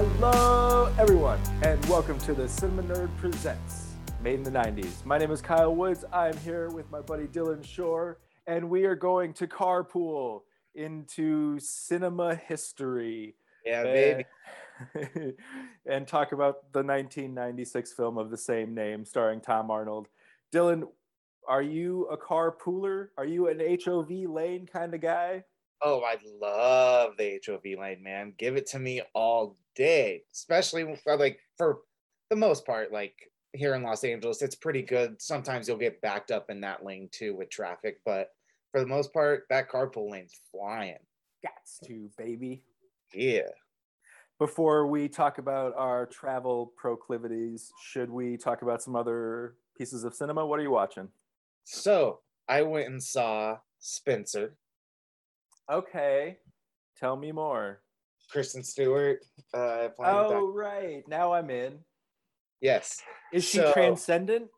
Hello, everyone, and welcome to the Cinema Nerd Presents Made in the 90s. My name is Kyle Woods. I'm here with my buddy Dylan Shore, and we are going to carpool into cinema history. Yeah, eh, baby. And, and talk about the 1996 film of the same name starring Tom Arnold. Dylan, are you a carpooler? Are you an HOV lane kind of guy? Oh, I love the HOV lane, man. Give it to me all day, especially for like for the most part, like here in Los Angeles, it's pretty good. Sometimes you'll get backed up in that lane too with traffic, but for the most part, that carpool lane's flying. Gots to, baby. Yeah. Before we talk about our travel proclivities, should we talk about some other pieces of cinema? What are you watching? So I went and saw Spencer, Okay, tell me more. Kristen Stewart. Uh, Oh, Doc- right. Now I'm in. yes. Is she So- transcendent?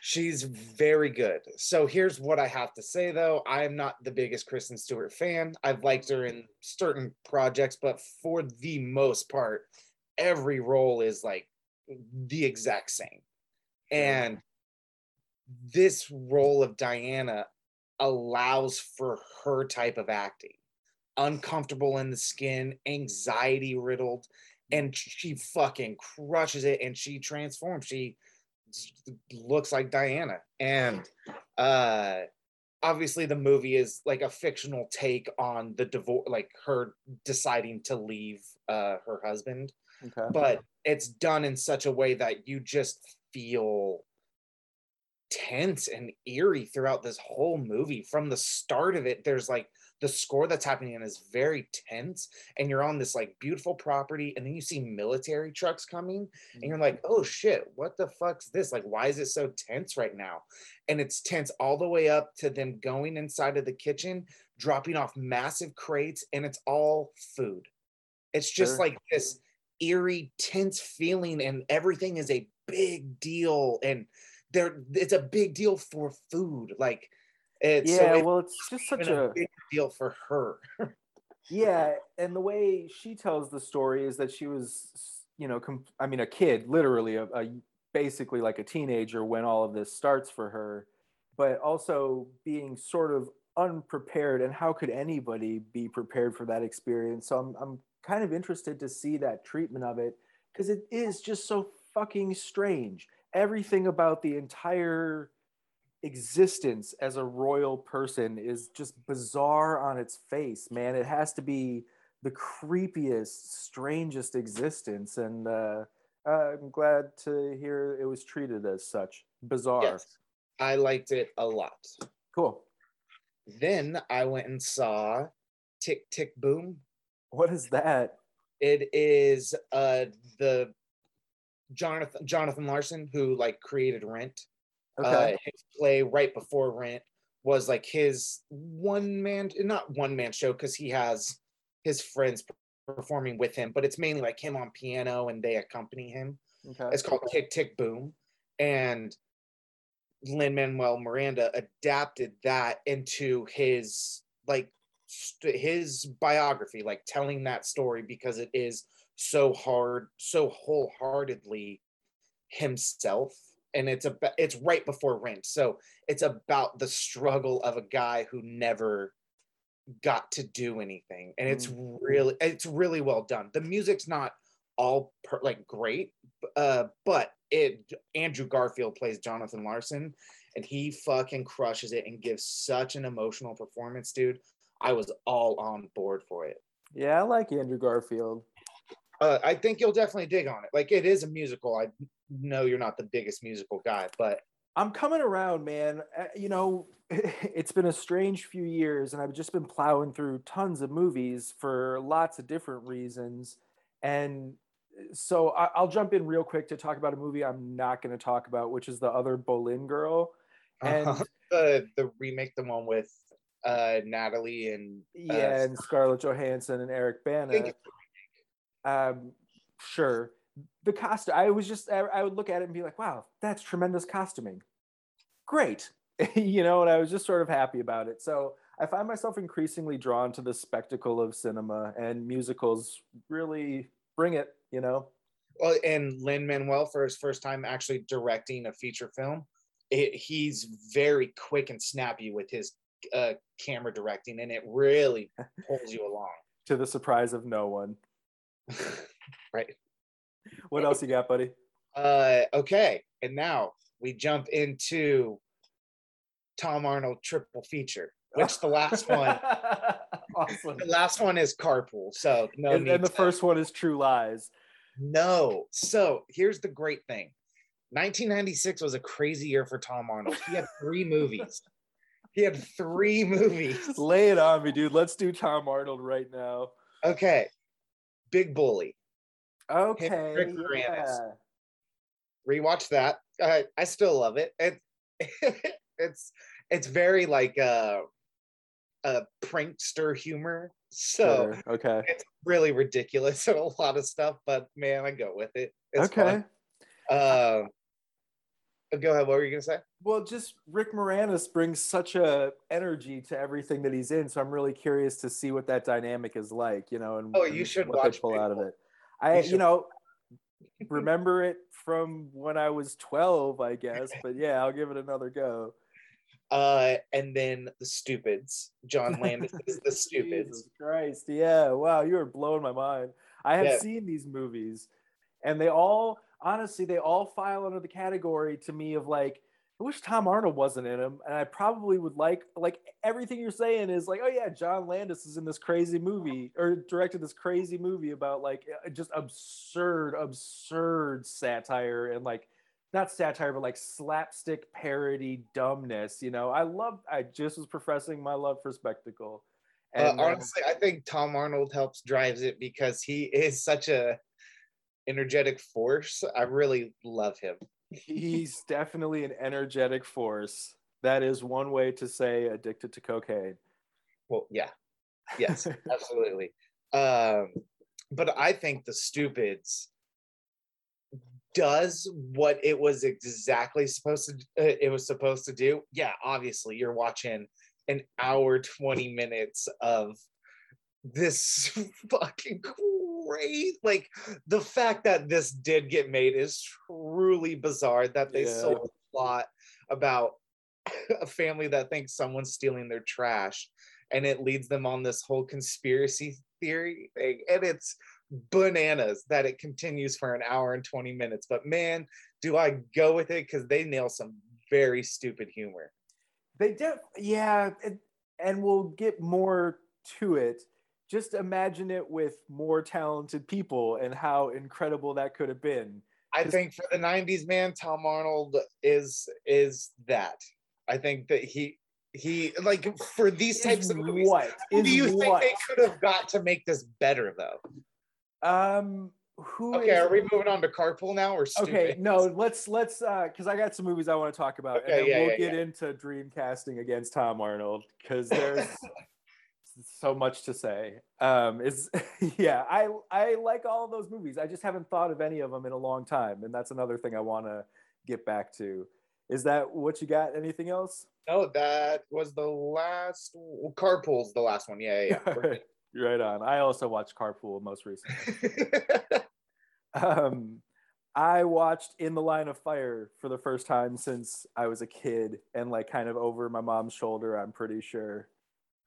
She's very good. So here's what I have to say though. I am not the biggest Kristen Stewart fan. I've liked her in certain projects, but for the most part, every role is like the exact same. And this role of Diana allows for her type of acting. Uncomfortable in the skin, anxiety riddled, and she fucking crushes it and she transforms. She looks like Diana. And uh obviously the movie is like a fictional take on the divorce like her deciding to leave uh her husband, Okay. but it's done in such a way that you just feel tense and eerie throughout this whole movie. From the start of it, there's like the score that's happening and is very tense, and you're on this like beautiful property, and then you see military trucks coming, and mm-hmm. you're like, oh shit, what the fuck's this? Like, why is it so tense right now? And it's tense all the way up to them going inside of the kitchen, dropping off massive crates, and it's all food. It's just Sure. like this eerie, tense feeling, and everything is a big deal. And there, it's a big deal for food. Like, it's yeah, so it's well, it's just such a a big deal for her. yeah, and the way she tells the story is that she was, you know, com- I mean, a kid, literally, a, a basically like a teenager when all of this starts for her, but also being sort of unprepared. And how could anybody be prepared for that experience? So I'm I'm kind of interested to see that treatment of it because it is just so fucking strange. Everything about the entire existence as a royal person is just bizarre on its face, man. It has to be the creepiest, strangest existence, and uh, I'm glad to hear it was treated as such. Bizarre. Yes, I liked it a lot. Cool. Then I went and saw Tick Tick Boom. What is that? It is uh the Jonathan Jonathan Larson who like created Rent. Okay. Uh, his play right before Rent was like his one man, not one man show because he has his friends performing with him, but it's mainly like him on piano and they accompany him. okay. It's called Tick Tick Boom. And Lin Manuel Miranda adapted that into his like st- his biography, like telling that story because it is so hard, so wholeheartedly himself. And it's about it's right before Rent. So it's about the struggle of a guy who never got to do anything. And it's really it's really well done. The music's not all per, like great, uh, but it Andrew Garfield plays Jonathan Larson, and he fucking crushes it and gives such an emotional performance, dude. I was all on board for it. Yeah, I like Andrew Garfield. Uh, I think you'll definitely dig on it. Like it is a musical. I know you're not the biggest musical guy, but I'm coming around, man. Uh, You know, it's been a strange few years, and I've just been plowing through tons of movies for lots of different reasons. And uh, so I- I'll jump in real quick to talk about a movie I'm not going to talk about, which is the other Boleyn Girl. And the the remake, the one with uh Natalie and uh, yeah, and Scarlett Johansson and Eric Bana. Um, sure. The costume, I was just, I, I would look at it and be like, wow, that's tremendous costuming. Great. you know, and I was just sort of happy about it. So I find myself increasingly drawn to the spectacle of cinema, and musicals really bring it. You know. Well, and Lin Manuel for his first time actually directing a feature film, it, he's very quick and snappy with his uh, camera directing, and it really pulls you along. To the surprise of no one. right. What else you got, buddy? Uh, okay, and now we jump into Tom Arnold triple feature, which the last one, awesome. the last one is Carpool. So no, and, and the to- first one is True Lies. No. So here's the great thing 1996 was a crazy year for Tom Arnold. He had three movies. He had three movies. Lay it on me, dude. Let's do Tom Arnold right now. Okay. Big Bully. Okay. Rick yeah. Rewatch that. Uh, I still love it. it it's it's very like a, uh prankster humor. So Sure. Okay. it's really ridiculous and a lot of stuff, but man, I go with it. It's okay. Uh, go ahead. What were you gonna say? Well, just Rick Moranis brings such a energy to everything that he's in, so I'm really curious to see what that dynamic is like, you know, and Oh, you and should what they watch pull out of it. I, You you, know, remember it from when I was 12, I guess, but yeah, I'll give it another go. Uh, and then the Stupids. John Landis is the Stupids. Jesus Christ. Yeah. Wow. You are blowing my mind. I have Yeah. seen these movies and they all, honestly, they all file under the category to me of like, I wish Tom Arnold wasn't in them. And I probably would like, like everything you're saying is like, oh yeah, John Landis is in this crazy movie or directed this crazy movie about like uh, just absurd, absurd satire and like, not satire, but like slapstick parody dumbness. You know, I love, I just was professing my love for spectacle. Uh, And, um, honestly, I think Tom Arnold helps drives it because he is such a energetic force. I really love him. he's definitely an energetic force. That is one way to say addicted to cocaine. Well, yeah, yes, absolutely. Um, but I think the Stupids does what it was exactly supposed to. Uh, it was supposed to do. Yeah, obviously, you're watching an hour twenty minutes of this fucking great like the fact that this did get made is truly bizarre that they Yeah. sold a plot about a family that thinks someone's stealing their trash and it leads them on this whole conspiracy theory thing and it's bananas that it continues for an hour and 20 minutes but man do i go with it because they nail some very stupid humor They do yeah, and, and we'll get more to it. Just imagine it with more talented people and how incredible that could have been. I think for the '90s, man, Tom Arnold is is that. I think that he he like for these types Is of movies. what? Do you think they could have got to make this better, though? Um, who Okay, is- are we moving on to Carpool now or stupid? Okay, no, let's let's uh because I got some movies I want to talk about, Okay, and then yeah, we'll yeah, get into dream casting against Tom Arnold because there's so much to say. Um, is yeah, I I like all of those movies. I just haven't thought of any of them in a long time, and that's another thing I want to get back to. Is that what you got? Anything else? No, that was the last. well, Carpool's the last one. Yeah, yeah. yeah. Right on. I also watched Carpool most recently. um, I watched In the Line of Fire for the first time since I was a kid and like kind of over my mom's shoulder, I'm pretty sure.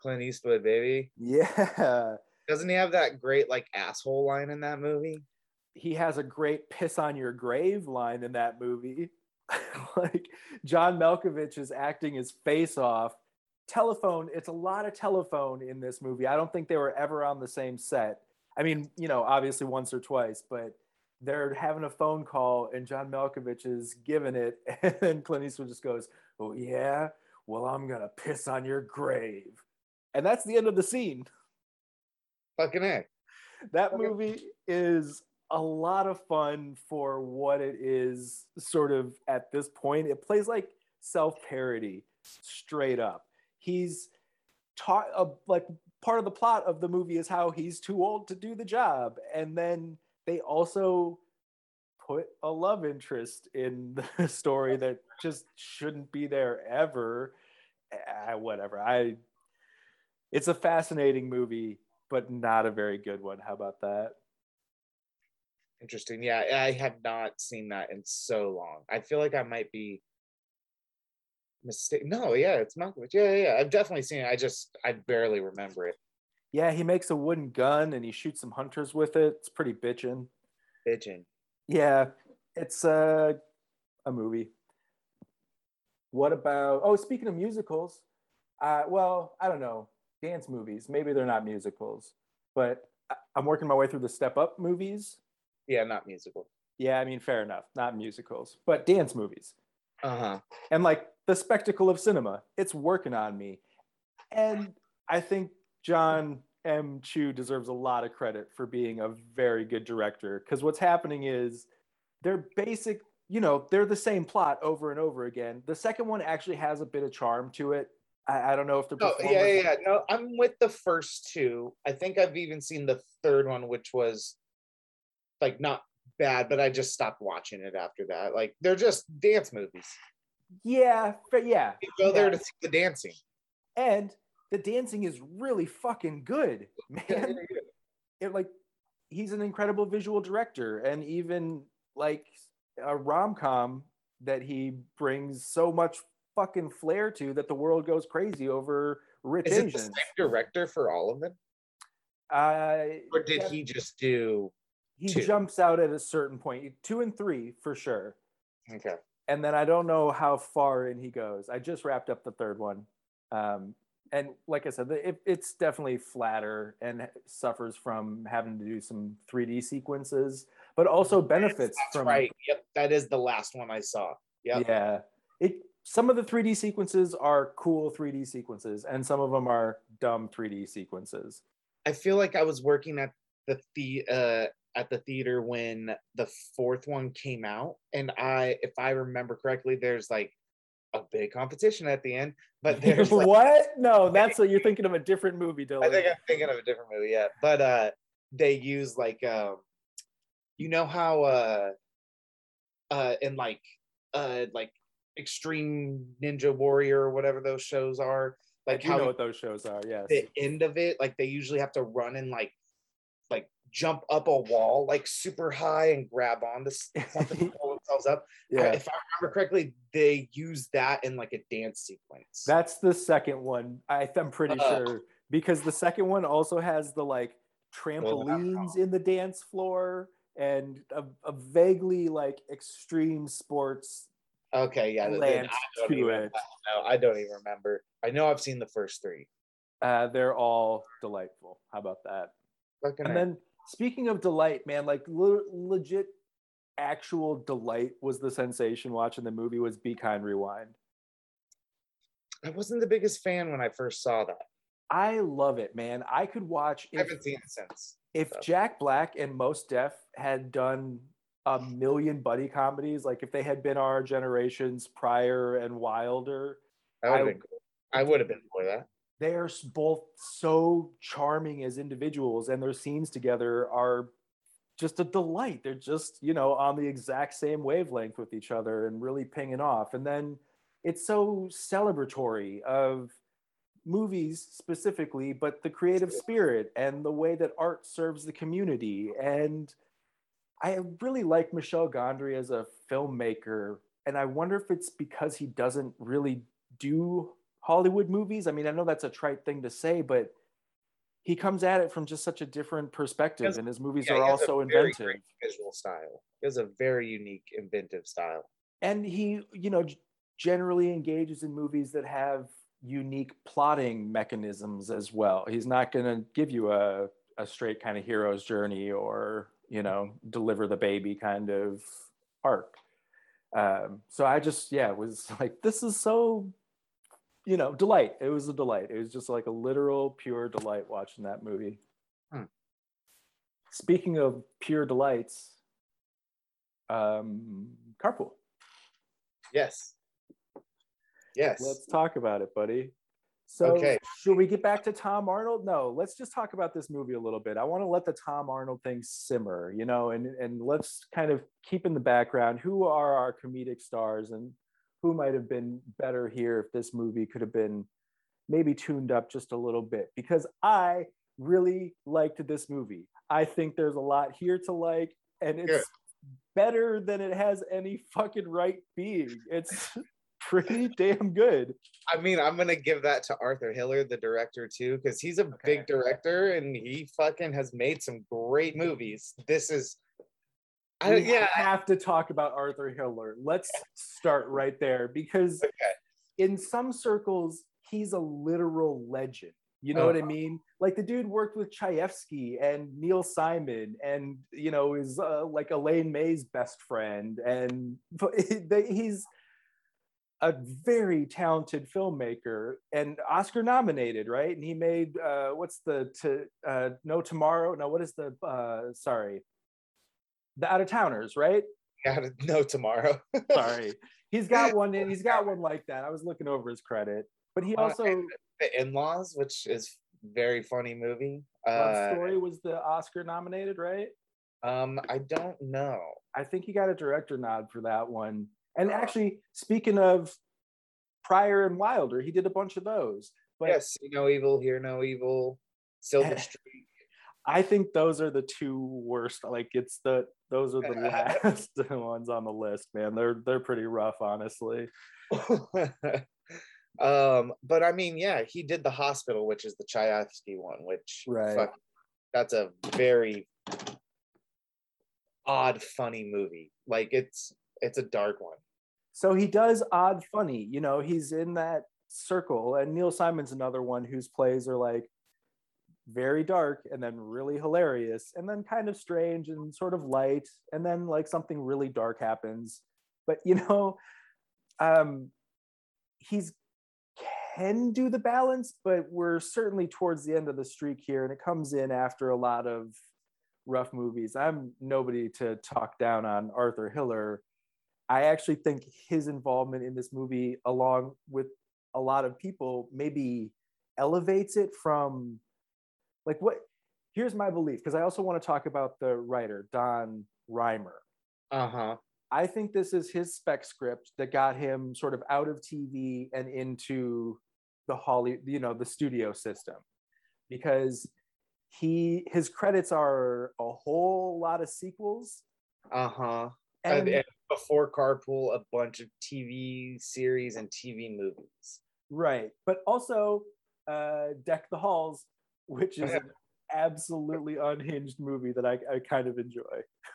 Clint Eastwood, baby. Yeah. Doesn't he have that great like asshole line in that movie? He has a great piss on your grave line in that movie. like John Malkovich is acting his face off. Telephone, it's a lot of telephone in this movie. I don't think they were ever on the same set. I mean, you know, obviously once or twice, but they're having a phone call and John Malkovich is giving it, and Clint Eastwood just goes, "Oh yeah, well I'm gonna piss on your grave," and that's the end of the scene. Fucking a. That movie is a lot of fun for what it is. Sort of at this point, it plays like self parody, straight up. He's taught uh, like part of the plot of the movie is how he's too old to do the job, and then they also put a love interest in the story that just shouldn't be there ever. Uh, whatever. I. It's a fascinating movie, but not a very good one. How about that? Interesting. Yeah, I have not seen that in so long. I feel like I might be mistake. No, yeah, it's Malkovich. Yeah, yeah, yeah, I've definitely seen it. I just I barely remember it. Yeah, he makes a wooden gun and he shoots some hunters with it. It's pretty bitchin'. Bitchin'. Yeah, it's uh, a movie. What about? Oh, speaking of musicals, uh, well, I don't know, dance movies. Maybe they're not musicals, but I'm working my way through the Step Up movies. Yeah, not musical. Yeah, I mean, fair enough, not musicals, but dance movies. Uh huh. and like the spectacle of cinema it's working on me and i think jon m chu deserves a lot of credit for being a very good director because what's happening is they're basic you know they're the same plot over and over again the second one actually has a bit of charm to it i, I don't know if the Oh, yeah, yeah, yeah. No, I'm with the first two. I think I've even seen the third one, which was like not bad, but I just stopped watching it after that. Like they're just dance movies. yeah fa- yeah You go there to see the dancing. and the dancing is really fucking good man it like he's an incredible visual director and even like a rom-com that he brings so much fucking flair to that the world goes crazy over rich Is it the same director for all of them, Uh, or did yeah, he just do? he two? jumps out at a certain point, two and three for sure. Okay. And then I don't know how far in he goes. I just wrapped up the third one. Um, and like I said, it, it's definitely flatter and suffers from having to do some 3D sequences, but also benefits That's from right. Yep, that is the last one I saw. Yep. Yeah. It some of the 3D sequences are cool 3D sequences and some of them are dumb 3D sequences. I feel like I was working at the the uh, at the theater when the fourth one came out, and I, if I remember correctly, there's like a big competition at the end, but there's like, what? No, that's what you're thinking of a different movie, Dylan. I think I'm thinking of a different movie, yeah. But uh, they use like um, you know how uh, uh, in like uh, like Extreme Ninja Warrior or whatever those shows are, like do how know what those shows are, yes. the end of it, like they usually have to run and like like jump up a wall like super high and grab onto something to pull themselves up. I- yeah. if I remember correctly, they use that in like a dance sequence. That's the second one. I, I'm pretty Uh. sure because the second one also has the like trampolines in the dance floor and a, a vaguely like extreme sports okay, yeah. I don't, even, no, I don't even remember. I know I've seen the first three. Uh, they're all delightful. How about that? Fucking And then speaking of delight, man, like le- legit actual delight was the sensation watching the movie was Be Kind Rewind. I wasn't the biggest fan when I first saw that. I love it, man. I could watch I if, haven't seen it since. if so. Jack Black and Mos Def had done a million buddy comedies, like if they had been our generations Pryor and Wilder, That would I- have been cool. I would have been for that. they're both so charming as individuals and their scenes together are just a delight they're just you know on the exact same wavelength with each other and really pinging off and then it's so celebratory of movies specifically but the creative spirit and the way that art serves the community and i really like michel gondry as a filmmaker and i wonder if it's because he doesn't really do Hollywood movies. I mean, I know that's a trite thing to say, but he comes at it from just such a different perspective, and his movies Yeah, are also inventive. visual style. He has a very unique, inventive style. And he, you know, generally engages in movies that have unique plotting mechanisms as well. He's not going to give you a a straight kind of hero's journey or you know deliver the baby kind of arc. Um, so I just yeah was like this is so you know delight. It was a delight. It was just like a literal pure delight watching that movie. Hmm. Speaking of pure delights, um, carpool. Yes. Yes. Let's talk about it, buddy. So, Okay. should we get back to Tom Arnold? No, let's just talk about this movie a little bit. I want to let the Tom Arnold thing simmer, you know, and and let's kind of keep in the background who are our comedic stars and who might have been better here if this movie could have been maybe tuned up just a little bit because I really liked this movie. I think there's a lot here to like. and it's better than it has any fucking right being. It's pretty damn good. I mean, I'm gonna give that to Arthur Hiller, the director, too, because he's a okay. big director and he fucking has made some great movies. This is I we yeah. have to talk about Arthur Hiller. Let's start right there because okay. in some circles, he's a literal legend. You know uh, what I uh-huh. mean? Like the dude worked with Chayefsky and Neil Simon, and you know is uh, like Elaine May's best friend, and he's a very talented filmmaker and Oscar nominated, right? And he made uh, what's the to uh, No Tomorrow? No, what is the uh, sorry, the Out of Towners, right? Yeah, No Tomorrow. sorry, he's got one. And he's got one like that. I was looking over his credit, but he also the In Laws, which is very funny movie. Love uh, Story was the Oscar nominated, right? Um, I don't know. I think he got a director nod for that one. And actually, speaking of Pryor and Wilder, he did a bunch of those. But yes, see no evil, hear no evil, Silver Streak. I think those are the two worst. Like it's the those are the last ones on the list, man. They're they're pretty rough, honestly. um, but I mean, yeah, he did the hospital, which is the Chayefsky one, which right. Fuck, that's a very odd, funny movie. Like it's it's a dark one. So he does odd funny, you know, he's in that circle. And Neil Simon's another one whose plays are like very dark and then really hilarious and then kind of strange and sort of light and then like something really dark happens. But you know, um he's can do the balance, but we're certainly towards the end of the streak here, and it comes in after a lot of rough movies. I'm nobody to talk down on Arthur Hiller, I actually think his involvement in this movie, along with a lot of people, maybe elevates it from like what here's my belief because I also want to talk about the writer, Don Rhymer. Uh-huh. I think this is his spec script that got him sort of out of TV and into the Holly, you know, the studio system. Because he his credits are a whole lot of sequels. Uh-huh. And, and before Carpool, a bunch of TV series and TV movies. Right. But also uh, Deck the Halls, which is an absolutely unhinged movie that I, I kind of enjoy.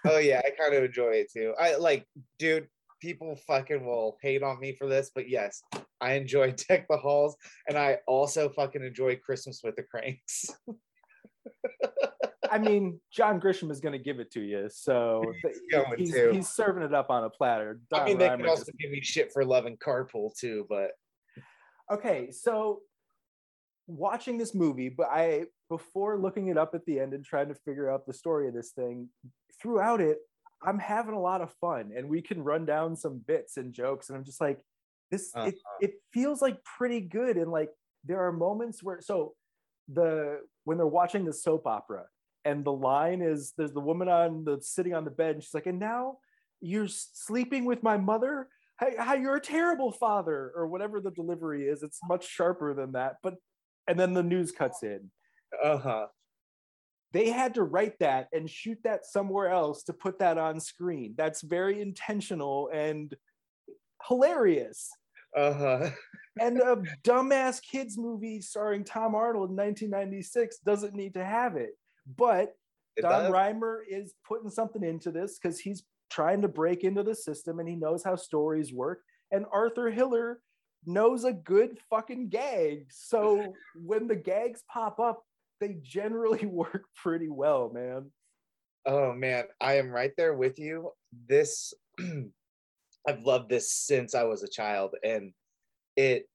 oh, yeah. I kind of enjoy it too. I like, dude, people fucking will hate on me for this, but yes, I enjoy Deck the Halls. And I also fucking enjoy Christmas with the Cranks. I mean, John Grisham is going to give it to you, so he's, he's, he's, serving it up on a platter. Don I mean, they can also just... give me shit for loving Carpool too, but okay. So watching this movie, but I before looking it up at the end and trying to figure out the story of this thing, throughout it, I'm having a lot of fun, and we can run down some bits and jokes, and I'm just like, this. Uh-huh. It it feels like pretty good, and like there are moments where so the when they're watching the soap opera and the line is there's the woman on the sitting on the bed and she's like and now you're sleeping with my mother? How, you're a terrible father or whatever the delivery is. It's much sharper than that but and then the news cuts in. Uh-huh. They had to write that and shoot that somewhere else to put that on screen. That's very intentional and hilarious. Uh-huh. And a dumbass kids movie starring tom arnold in 1996 doesn't need to have it but it Don does. Rhymer is putting something into this because he's trying to break into the system and he knows how stories work. And Arthur Hiller knows a good fucking gag. So when the gags pop up, they generally work pretty well, man. Oh man, I am right there with you. This I've loved this since I was a child and it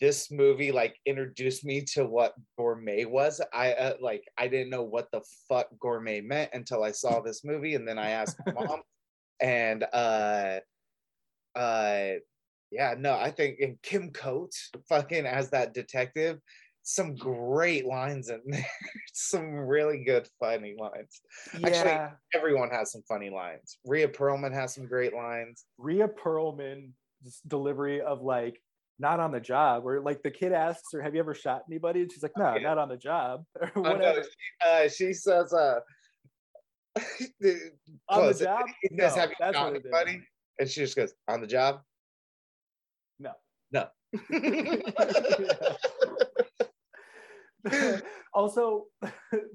this movie like introduced me to what gourmet was. I uh, like I didn't know what the fuck gourmet meant until I saw this movie, and then I asked my mom, and uh, uh, yeah, no, I think in Kim Coates fucking as that detective, some great lines in there, some really good funny lines. Yeah. Actually, everyone has some funny lines. Rhea Perlman has some great lines. Rhea Perlman delivery of like not on the job where like the kid asks her have you ever shot anybody and she's like no not on the job or whatever she, uh, she says uh On the job? Says, No, "Have you that's what anybody?" And she just goes, "On the job." No. No. also,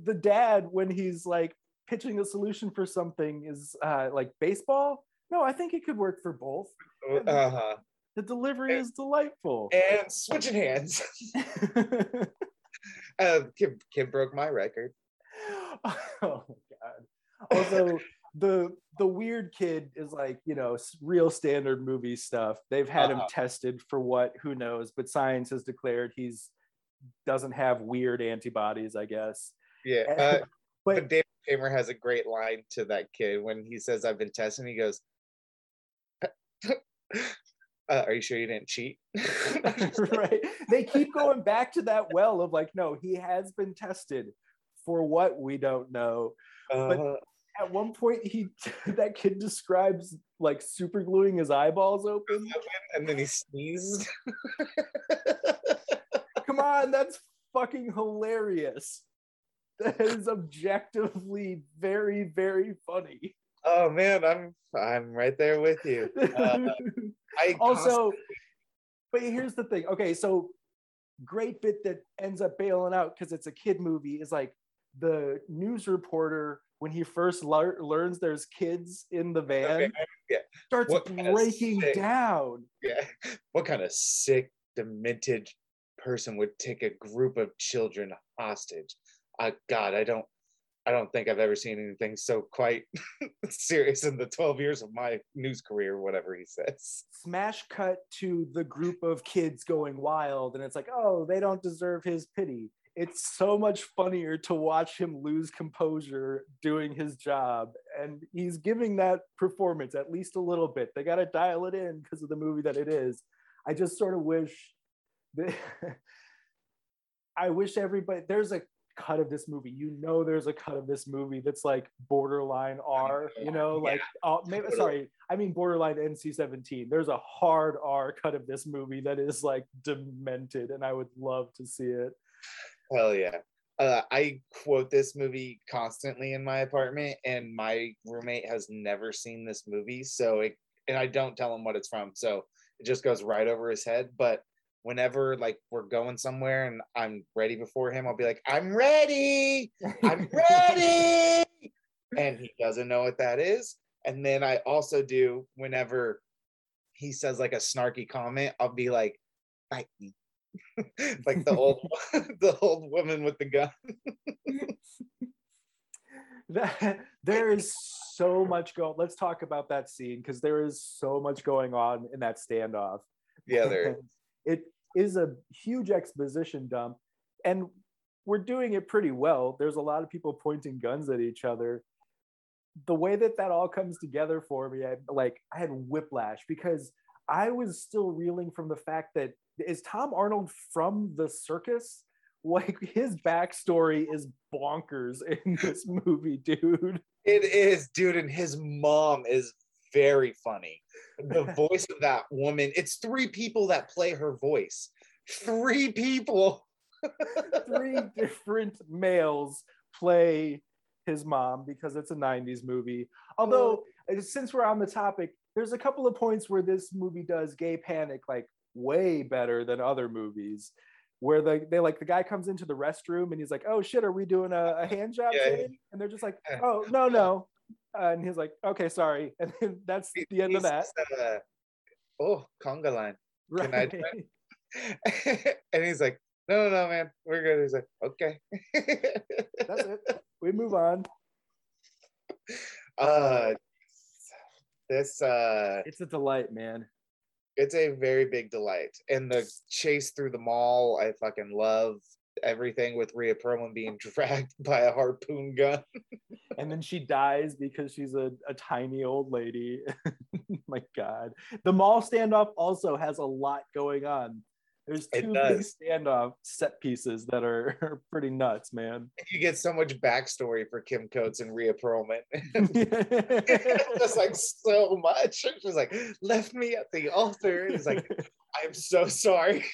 the dad when he's like pitching a solution for something is uh, like baseball. No, I think it could work for both. uh-huh. The delivery is delightful. And switching hands. Uh, Kim, Kim broke my record. oh my god. Also, the the weird kid is like you know real standard movie stuff. They've had him Uh-huh. tested for what who knows, but science has declared he's doesn't have weird antibodies. I guess. Yeah. Uh, But but David Kramer has a great line to that kid when he says, "I've been testing." He goes, uh, "Are you sure you didn't cheat?" right. They keep going back to that well of like, no, he has been tested for what we don't know. Uh, At one point, he that kid describes like super gluing his eyeballs open. and then he sneezed. Come on, that's fucking hilarious. That is objectively very, very funny. Oh man, I'm I'm right there with you. Uh, I also, but here's the thing. Okay, so great bit that ends up bailing out because it's a kid movie is like the news reporter when he first lear- learns there's kids in the van Okay, yeah. starts What kind of breaking sick- down. yeah. What kind of sick, demented person would take a group of children hostage? Uh, God, I don't. I don't think I've ever seen anything so quite serious in the 12 years of my news career, whatever he says. Smash cut to the group of kids going wild, and it's like, oh, they don't deserve his pity. It's so much funnier to watch him lose composure doing his job. And he's giving that performance at least a little bit. They got to dial it in because of the movie that it is. I just sort of wish that I wish everybody there's a cut of this movie. You know, there's a cut of this movie that's like borderline R, you know, Yeah. like, oh, maybe, sorry, I mean borderline NC 17. There's a hard R cut of this movie that is like demented, and I would love to see it. Hell yeah. Uh, I quote this movie constantly in my apartment, and my roommate has never seen this movie. So, it, and I don't tell him what it's from. So it just goes right over his head. But whenever like we're going somewhere and I'm ready before him, I'll be like, I'm ready. I'm ready. and he doesn't know what that is. And then I also do whenever he says like a snarky comment, I'll be like, bite me. like the old the old woman with the gun. That, there is so much going. Let's talk about that scene because there is so much going on in that standoff. Yeah, there it is a huge exposition dump, and we're doing it pretty well. There's a lot of people pointing guns at each other. The way that that all comes together for me, I like I had whiplash because I was still reeling from the fact that is Tom Arnold from the circus? Like his backstory is bonkers in this movie, dude. It is, dude, and his mom is very funny. The voice of that woman, it's three people that play her voice. Three people. Three different males play his mom because it's a 90s movie. Although, uh, since we're on the topic, there's a couple of points where this movie does gay panic like way better than other movies. Where the they like the guy comes into the restroom and he's like, "Oh shit, are we doing a, a hand job?" Yeah. And they're just like, "Oh no, no," uh, and he's like, "Okay, sorry," and then that's the end of that. uh, oh, conga line. Can I Right. do and he's like, no, no, no, man, we're good. He's like, okay. That's it. We move on. uh, this uh, It's a delight, man. it's a very big delight. And the chase through the mall, I fucking love everything with Rhea Perlman being dragged by a harpoon gun. and then she dies because she's a, a tiny old lady. My God. The mall standoff also has a lot going on. There's two big standoff set pieces that are, are pretty nuts, man. You get so much backstory for Kim Coates and Rhea Perlman. Just like so much. She's like, left me at the altar. And it's like, I'm so sorry.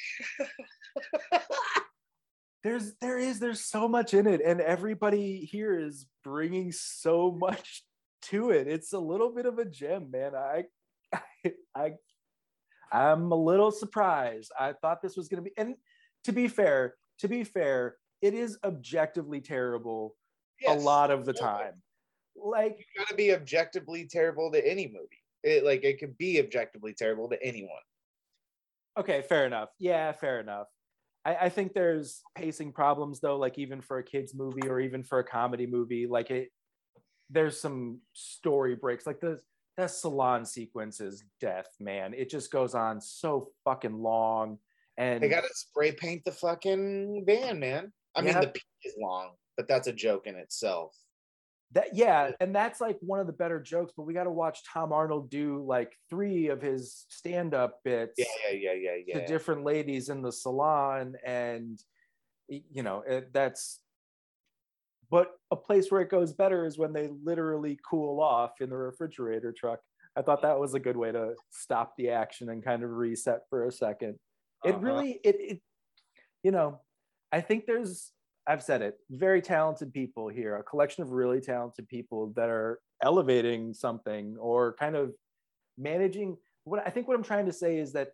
There's there is there's so much in it and everybody here is bringing so much to it it's a little bit of a gem man i i, I i'm a little surprised i thought this was going to be and to be fair to be fair it is objectively terrible a lot of the time like You gotta be objectively terrible to any movie. It like it could be objectively terrible to anyone. Okay, fair enough. Yeah, fair enough. I, I think there's pacing problems though, like even for a kids movie or even for a comedy movie, like it there's some story breaks. Like the that salon sequence is death, man. It just goes on so fucking long. And They gotta spray paint the fucking van, man. I mean the peak is long, but that's a joke in itself. That yeah, and that's like one of the better jokes, but we gotta watch Tom Arnold do like three of his stand-up bits. Yeah, yeah, yeah, yeah, yeah. to different ladies in the salon and you know it, that's but a place where it goes better is when they literally cool off in the refrigerator truck i thought that was a good way to stop the action and kind of reset for a second it Uh-huh. really it, it you know i think there's i've said it very talented people here a collection of really talented people that are elevating something or kind of managing what i think what i'm trying to say is that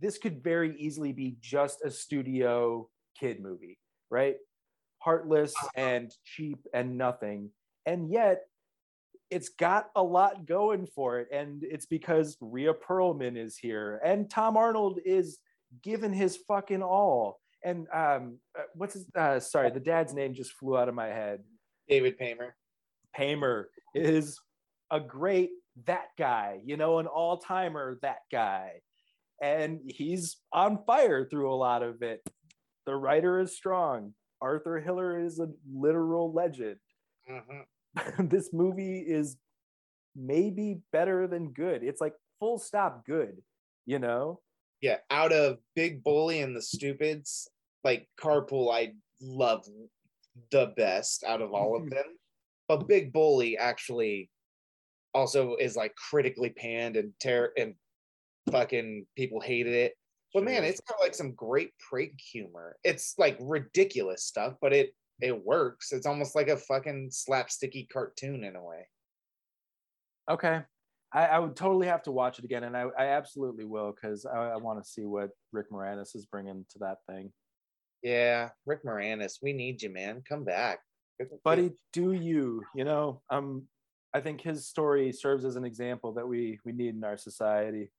this could very easily be just a studio kid movie right? Heartless uh-huh. and cheap and nothing and yet it's got a lot going for it and it's because Rhea Perlman is here and Tom Arnold is giving his fucking all and um uh, what's his uh sorry the dad's name just flew out of my head David Paymer. Paymer is a great that guy, you know, an all timer that guy. And he's on fire through a lot of it. The writer is strong. Arthur Hiller is a literal legend. Mhm. this movie is maybe better than good. It's like full stop good, you know? Yeah, out of Big Bully and the Stupids, like Carpool, I love the best out of all of mm-hmm. them. But Big Bully actually also is like critically panned and ter- and fucking people hated it. But man, it's got like some great prank humor. It's like ridiculous stuff, but it it works. It's almost like a fucking slapsticky cartoon in a way. Okay. I, I would totally have to watch it again, and I, I absolutely will because I, I want to see what Rick Moranis is bringing to that thing. Yeah, Rick Moranis, we need you, man. Come back. buddy do you you know um i think his story serves as an example that we we need in our society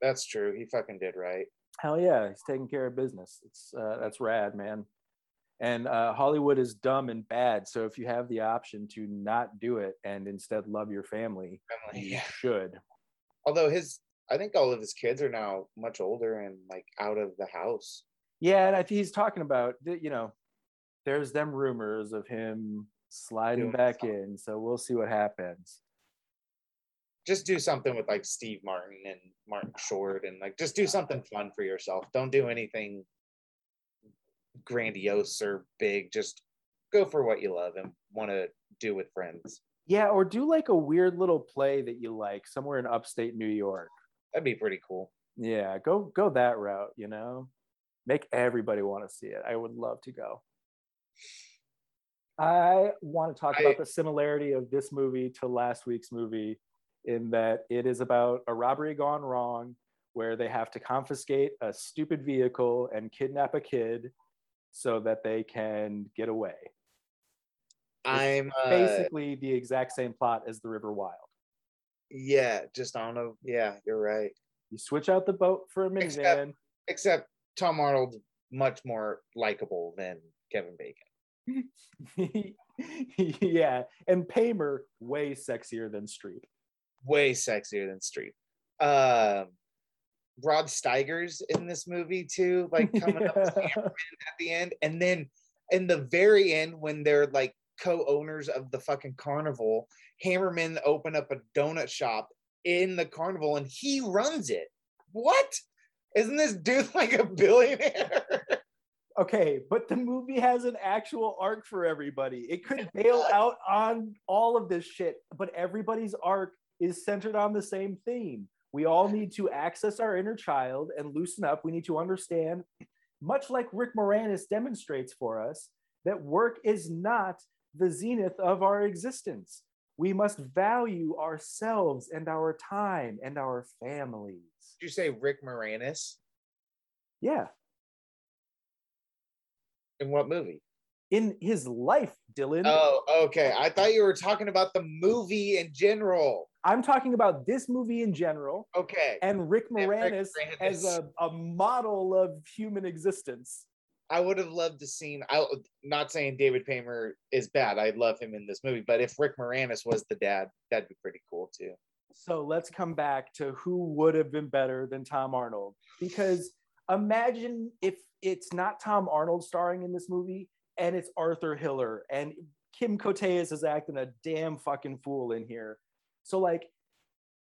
That's true. He fucking did right. hell yeah he's taking care of business it's uh, that's rad man and uh, hollywood is dumb and bad so if you have the option to not do it and instead love your family Family, you Yeah. should Although his, I think all of his kids are now much older and like out of the house. yeah and i think he's talking about you know there's them rumors of him sliding Doing back something. in so we'll see what happens Just do something with like Steve Martin and Martin Short and like just do something fun for yourself. Don't do anything grandiose or big. Just go for what you love and want to do with friends. yeah or do like a weird little play that you like somewhere in upstate new york That'd be pretty cool. Yeah, go go that route, you know. Make everybody want to see it. I would love to go. I want to talk I- about the similarity of this movie to last week's movie in that it is about a robbery gone wrong where they have to confiscate a stupid vehicle and kidnap a kid so that they can get away. I'm uh, Basically the exact same plot as The River Wild. yeah, just on a yeah, you're right. You switch out the boat for a Except- minivan. Except Tom Arnold much more likable than Kevin Bacon. yeah, and Paymer way sexier than Streep. way sexier than Streep. Um, Rod Steiger's in this movie too, like coming up as Hammerman at the end, and then in the very end when they're like co-owners of the fucking carnival, Hammerman open up a donut shop in the carnival and he runs it. What? Isn't this dude like a billionaire? Okay, but the movie has an actual arc for everybody. It could bail out on all of this shit, but everybody's arc is centered on the same theme. We all need to access our inner child and loosen up. We need to understand much like Rick Moranis demonstrates for us, that work is not the zenith of our existence. We must value ourselves and our time and our families. Did you say Rick Moranis? Yeah. In what movie? In his life, Dylan. Oh, okay. I thought you were talking about the movie in general. I'm talking about this movie in general Okay. and Rick And Rick Moranis as a, a model of human existence. I would have loved to seen. I not saying David Paymer is bad. I love him in this movie, but if Rick Moranis was the dad, that'd be pretty cool too. So let's come back to who would have been better than Tom Arnold. Because imagine if it's not Tom Arnold starring in this movie and it's Arthur Hiller and Kim Coates is acting a damn fucking fool in here. So, like,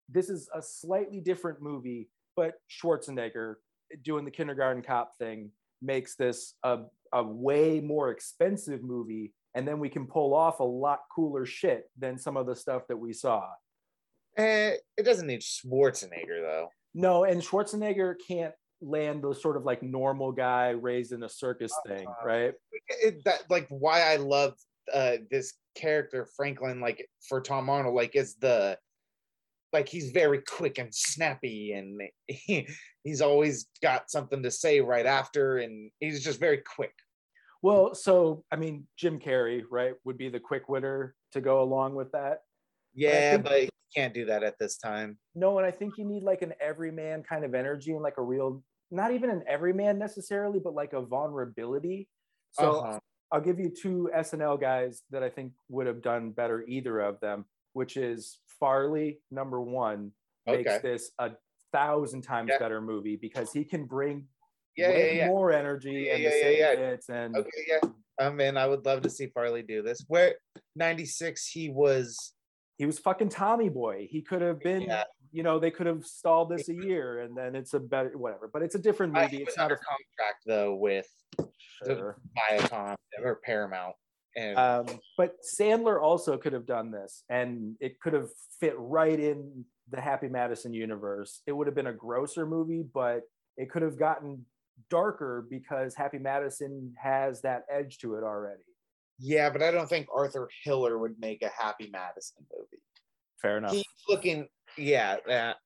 this is a slightly different movie, but Schwarzenegger doing the kindergarten cop thing makes this a, a way more expensive movie. And then we can pull off a lot cooler shit than some of the stuff that we saw. Eh, it doesn't need Schwarzenegger though. No, and Schwarzenegger can't land the sort of like normal guy raised in a circus thing, Uh-huh. right? It, that like why I love uh, this character Franklin, like for Tom Arnold, like is the like he's very quick and snappy, and he, he's always got something to say right after, and he's just very quick. Well, so I mean, Jim Carrey, right, would be the quick witter to go along with that. Yeah, but he can't do that at this time. No, and I think you need like an everyman kind of energy and like a real, not even an everyman necessarily, but like a vulnerability. So Uh-huh. I'll give you two SNL guys that I think would have done better either of them, which is Farley, number one, makes this a thousand times Yeah. better movie because he can bring yeah, way yeah, more energy and yeah, the yeah, same yeah. bits and Okay, yeah. I mean, I would love to see Farley do this. Where '96, he was. he was fucking Tommy Boy. He could have been. You know, they could have stalled this a year and then it's a better whatever. But it's a different movie. It's not a contract though with sure. Viacom or Paramount, and Um, but Sandler also could have done this, and it could have fit right in the Happy Madison universe. It would have been a grosser movie, but it could have gotten darker because Happy Madison has that edge to it already. yeah, but I don't think Arthur Hiller would make a Happy Madison movie. Fair enough. He's looking, yeah, that.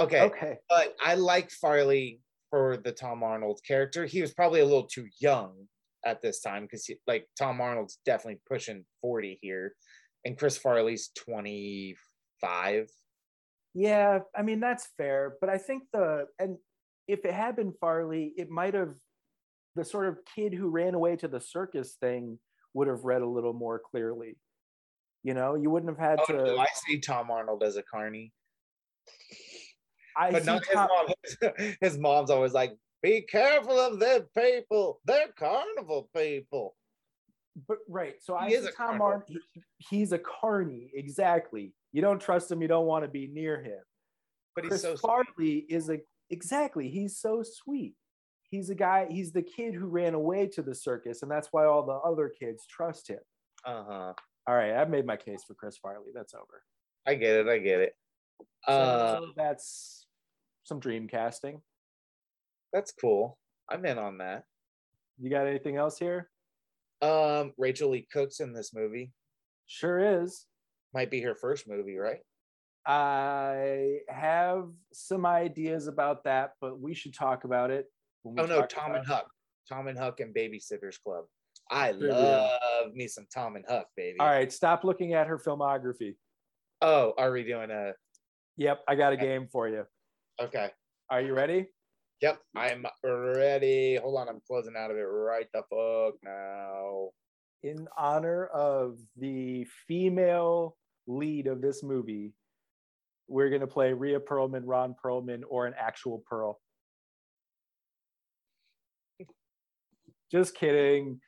Okay, Okay. but I like Farley for the Tom Arnold character. He was probably a little too young at this time because, like, Tom Arnold's definitely pushing forty here, and Chris Farley's twenty five. Yeah, I mean that's fair, but I think the and if it had been Farley, it might have the sort of kid who ran away to the circus thing would have read a little more clearly. You know, you wouldn't have had Oh, to. no, I see Tom Arnold as a carny. I but see not his Tom- mom. His mom's always like, "Be careful of them people. They're carnival people." But right, so I He is see Tom. Arnold. he's a carny, exactly. You don't trust him. You don't want to be near him. But he's Chris so sweet. Farley is a exactly. He's so sweet. He's a guy. He's the kid who ran away to the circus, and that's why all the other kids trust him. Uh huh. All right, I've made my case for Chris Farley. That's over. I get it. I get it. So Uh, that's some dream casting. that's cool. I'm in on that. You got anything else here? Um, Rachael Leigh Cook's in this movie. Sure is. Might be her first movie, right? I have some ideas about that, but we should talk about it. when we Oh no, Tom and Huck. Tom and Huck and Babysitters Club. I love me some Tom and Huck, baby. All right, stop looking at her filmography. Oh, are we doing a? Yep, I got a game for you. Okay. Are you ready? Yep, I'm ready. Hold on, I'm closing out of it right the fuck now. In honor of the female lead of this movie, we're going to play Rhea Perlman, Ron Perlman, or an actual Pearl. Just kidding.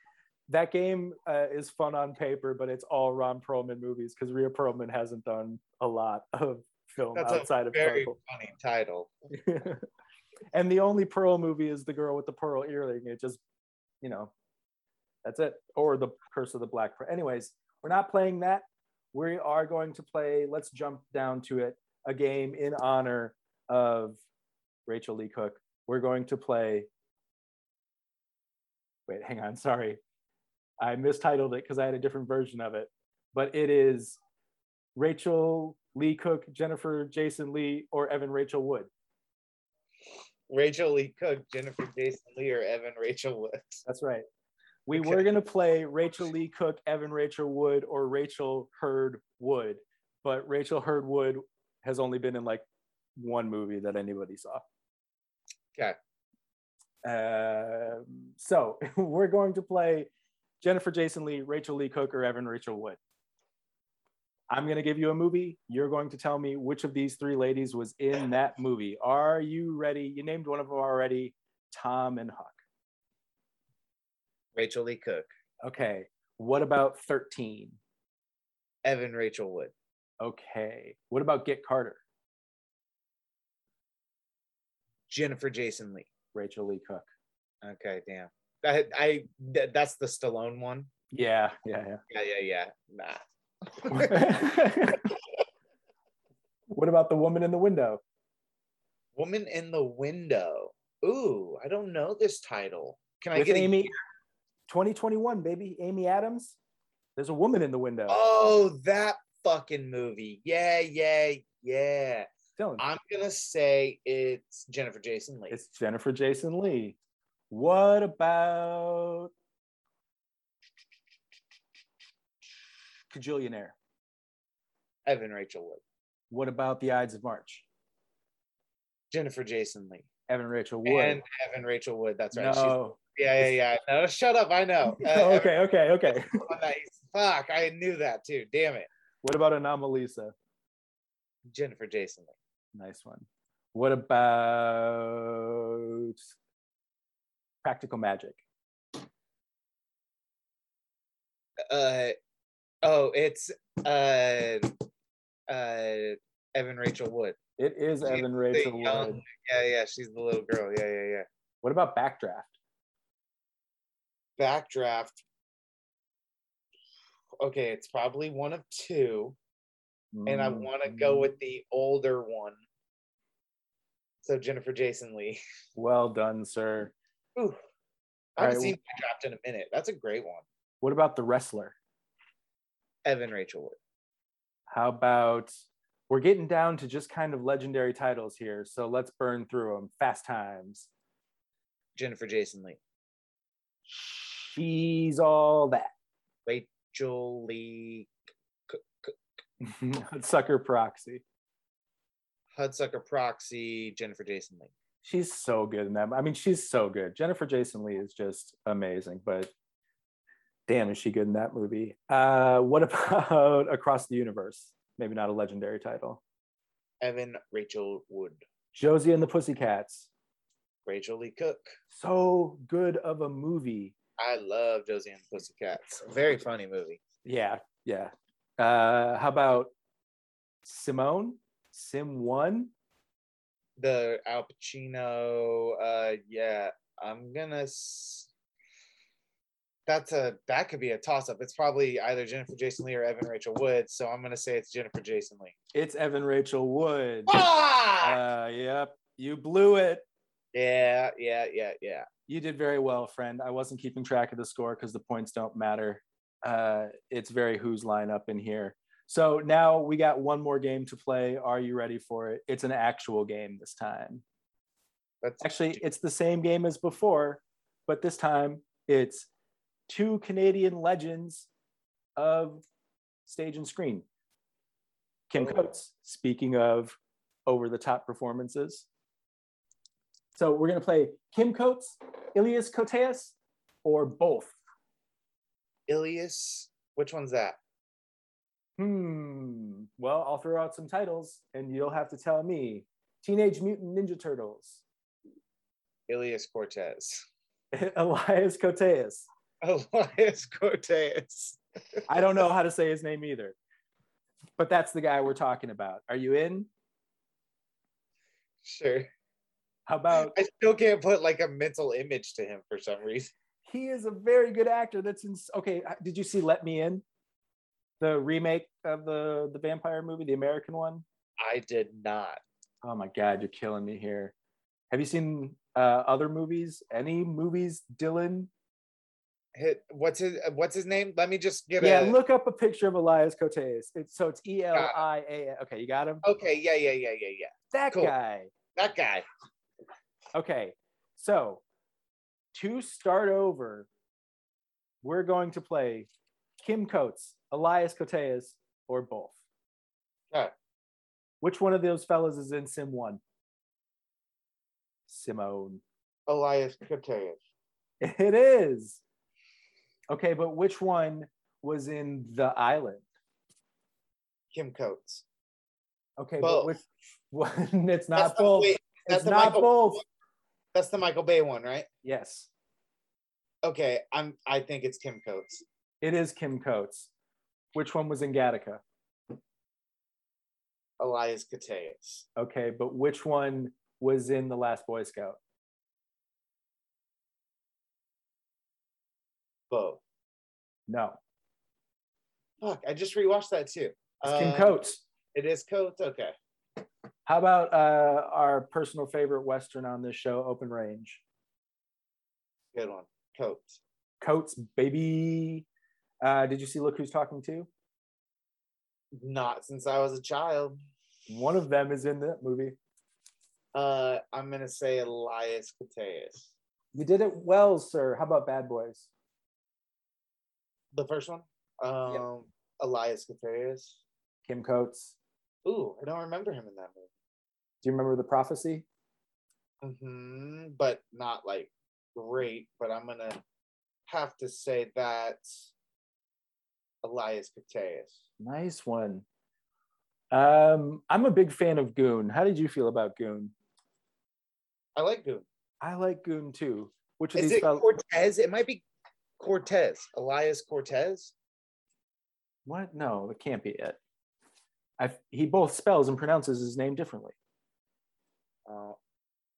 That game uh, is fun on paper, but it's all Ron Perlman movies because Rhea Perlman hasn't done a lot of film That's outside a of very Pearl. funny title. and the only Pearl movie is the girl with the pearl earring. It just, you know, that's it. Or the Curse of the Black Pearl. Anyways, we're not playing that. We are going to play. Let's jump down to it. A game in honor of Rachael Leigh Cook. We're going to play wait, hang on, sorry. I mistitled it because I had a different version of it. But it is Rachael Leigh Cook, Jennifer Jason Leigh, or Evan Rachel Wood. Rachael Leigh Cook, Jennifer Jason Leigh, or Evan Rachel Wood. That's right. We Okay. were gonna play Rachael Leigh Cook, Evan Rachel Wood, or Rachel Hurd Wood, but Rachel Hurd Wood has only been in like one movie that anybody saw. Okay. Um, so we're going to play Jennifer Jason Leigh, Rachael Leigh Cook, or Evan Rachel Wood. I'm going to give you a movie. You're going to tell me which of these three ladies was in that movie. Are you ready? You named one of them already Tom and Huck. Rachael Leigh Cook, Okay. What about 13? Evan Rachel Wood, Okay. What about Get Carter? Jennifer Jason Leigh. Rachael Leigh Cook. Okay, damn. I, I th- that's the Stallone one. Yeah, yeah, Yeah, yeah, yeah. Nah. what about the woman in the window? Woman in the Window. Ooh, I don't know this title. Can I get Amy year? 2021, baby. Amy Adams. There's a woman in the window. Oh, that fucking movie. Yeah, yeah, yeah. Dylan. I'm gonna say it's Jennifer Jason Leigh. It's Jennifer Jason Leigh. What about Kajillionaire? Evan Rachel Wood. What about The Ides of March? Jennifer Jason Leigh. Evan Rachel Wood. And Evan Rachel Wood. That's right. She's- no. yeah, yeah, yeah. No, shut up. I know. Uh, Oh, okay, okay, okay. Nice. Fuck, I knew that too. Damn it. what about Anomalisa? Jennifer Jason Leigh. Nice one. What about Practical Magic? Uh oh, it's uh uh Evan Rachel Wood. It is She's Evan Rachel young- Wood. Yeah, yeah, she's the little girl. Yeah, yeah, yeah. What about Backdraft? Backdraft. Okay, it's probably one of two, and I want to go Mm, with the older one. So Jennifer Jason Leigh. Well done, sir. Ooh, I haven't Alright, seen Backdraft in a minute. That's a great one. What about The Wrestler? Evan Rachel Wood. How about we're getting down to just kind of legendary titles here, so let's burn through them. Fast Times. Jennifer Jason Leigh. She's all that. Rachael Leigh. Sucker Proxy. Hudsucker Proxy. Jennifer Jason Leigh. She's so good in that. I mean, she's so good. Jennifer Jason Leigh is just amazing, but damn, is she good in that movie? Uh, what about Across the Universe? Maybe not a legendary title. Evan Rachel Wood. Josie and the Pussycats. Rachael Leigh Cook. So good of a movie. I love Josie and the Pussycats. Very funny movie. Yeah, yeah. Uh, how about Simone? Sim One? The Al Pacino. Uh, yeah, I'm gonna. S- that's a that could be a toss up. It's probably either Jennifer Jason Leigh or Evan Rachel Wood. So I'm gonna say it's Jennifer Jason Leigh. It's Evan Rachel Wood. Ah! Uh, yep, you blew it. Yeah, yeah, yeah, yeah. You did very well, friend. I wasn't keeping track of the score because the points don't matter. Uh, it's very whose line up in here. So now we got one more game to play. Are you ready for it? It's an actual game this time. That's Actually, it's the same game as before, but this time it's two Canadian legends of stage and screen. Kim Oh. Coates, speaking of over the top performances. So we're going to play Kim Coates, Elias Koteas, or both. Elias. Which one's that? Hmm. Well, I'll throw out some titles and you'll have to tell me. Teenage Mutant Ninja Turtles, Elias Cortez. Elias Koteas. Elias Cortez. I don't know how to say his name either. But that's the guy we're talking about. Are you in? Sure. How about I still can't put like a mental image to him for some reason. he is a very good actor that's in okay, uh, did you see Let Me In? The remake of the the vampire movie, the American one? I did not. Oh my god, you're killing me here. Have you seen uh, other movies? Any movies, Dylan? Hit what's his what's his name? Let me just get Yeah, a Yeah, look up a picture of Elias Koteas. It's so it's E L I A. Okay, you got him. Okay, yeah, yeah, yeah, yeah, yeah. That cool. guy. That guy. Okay, so to start over, we're going to play Kim Coates, Elias Koteas, or both. Okay. Which one of those fellas is in Sim One? Simone. Elias Koteas. It is. Okay, but which one was in the island? Kim Coates. Okay, Both. but which one? It's not That's the- both. wait, that's It's the not Michael- both. That's the Michael Bay one, right? Yes, Okay, I'm I think it's Kim Coates. it is Kim Coates. Which one was in Gattaca? Elias Koteas. Okay, but which one was in The Last Boy Scout? Both. No, Fuck, I just rewatched that too. it's Kim Uh, Coates. It is Coates. Okay. How about uh, our personal favorite Western on this show, Open Range? Good one. Coates. Coates, baby. Uh, did you see Look Who's Talking Too? Not since I was a child. One of them is in that movie. Uh, I'm gonna say Elias Koteas. You did it well, sir. How about Bad Boys? The first one. Um, Elias Koteas. Kim Coates. Ooh, I don't remember him in that movie. Do you remember The Prophecy? movie. hmm but not like great. But I'm gonna have to say that Elias Koteas. Nice one. Um, I'm a big fan of Goon. How did you feel about Goon? I like Goon. I like Goon too. Which of Is these it fellas? Cortez? It might be Cortez. Elias Cortez. What? No, it can't be it. I, he both spells and pronounces his name differently. Oh,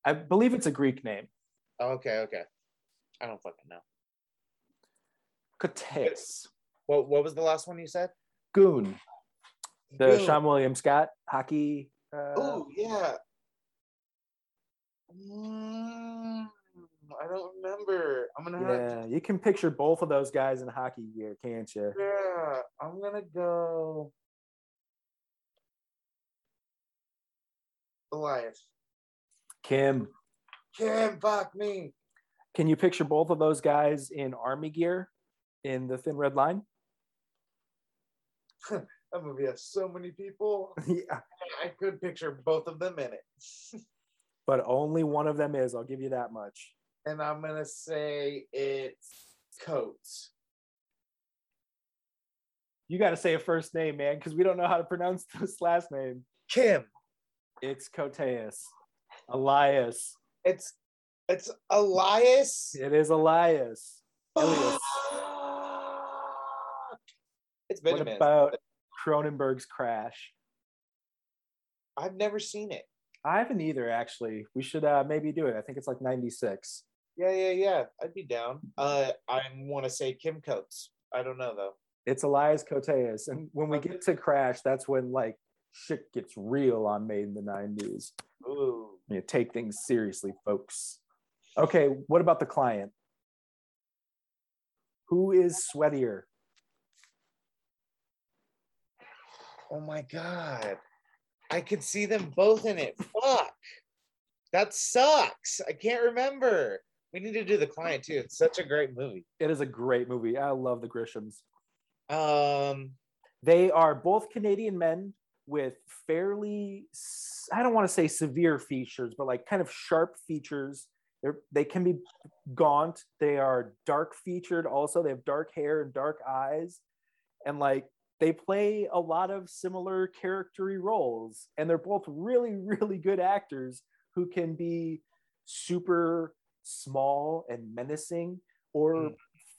I believe it's a Greek name. okay, okay. I don't fucking know. Koteas. What What was the last one you said? Goon. The Goon. Seann William Scott hockey. Uh, Oh yeah. Mm, I don't remember. I'm gonna have. yeah, you can picture both of those guys in hockey gear, can't you? Yeah, I'm gonna go. Elias. Kim, Kim, fuck me. can you picture both of those guys in army gear in the Thin Red Line? That movie has so many people. yeah, I could picture both of them in it. but only one of them is. I'll give you that much. And I'm gonna say it's Coates. You got to say a first name, man, because we don't know how to pronounce this last name. Kim. It's Koteas. Elias. It's it's Elias. It is Elias. Elias. Been a What minute. about Cronenberg's Crash? I've never seen it. I haven't either, actually. We should uh, maybe do it. I think it's like 96. Yeah, yeah, yeah. I'd be down. Uh, I want to say Kim Coates. I don't know though. It's Elias Koteas. And when we get to Crash, that's when like shit gets real on Made in the 90s. Ooh, You take things seriously, folks. Okay, what about the client? Who is sweatier? Oh my god, I could see them both in it. Fuck, that sucks. I can't remember. We need to do the client too. It's such a great movie. It is a great movie. I love the Grishams. Um, They are both Canadian men with fairly, I don't want to say severe features, but like kind of sharp features. They're, they can be gaunt. They are dark featured also. They have dark hair and dark eyes. And like they play a lot of similar charactery roles. And they're both really, really good actors who can be super small and menacing or Mm.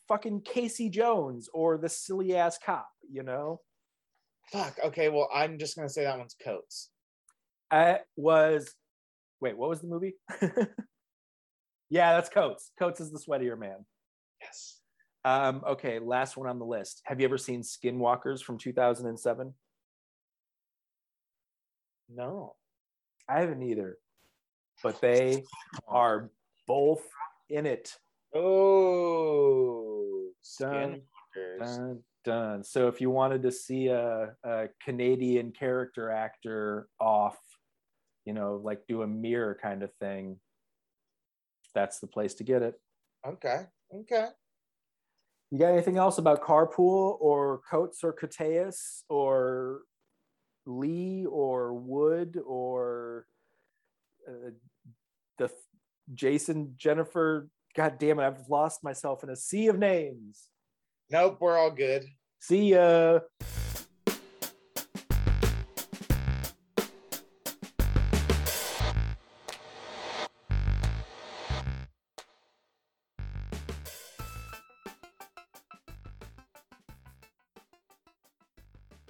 fucking Casey Jones or the silly ass cop, you know? fuck. Okay, well, I'm just gonna say that one's Coates. I was wait, what was the movie? yeah, that's Coates. Coates is the sweatier man. Yes. Um, okay, last one on the list. Have you ever seen Skinwalkers from 2007? No. I haven't either, but they are both in it. Oh. Dun, dun. So if you wanted to see a, a Canadian character actor off, you know, like do a mirror kind of thing, that's the place to get it. Okay. Okay. You got anything else about Carpool or Coates or Koteas or Leigh or Wood or uh, the Jason Jennifer? God damn it, I've lost myself in a sea of names. Nope, we're all good. See ya.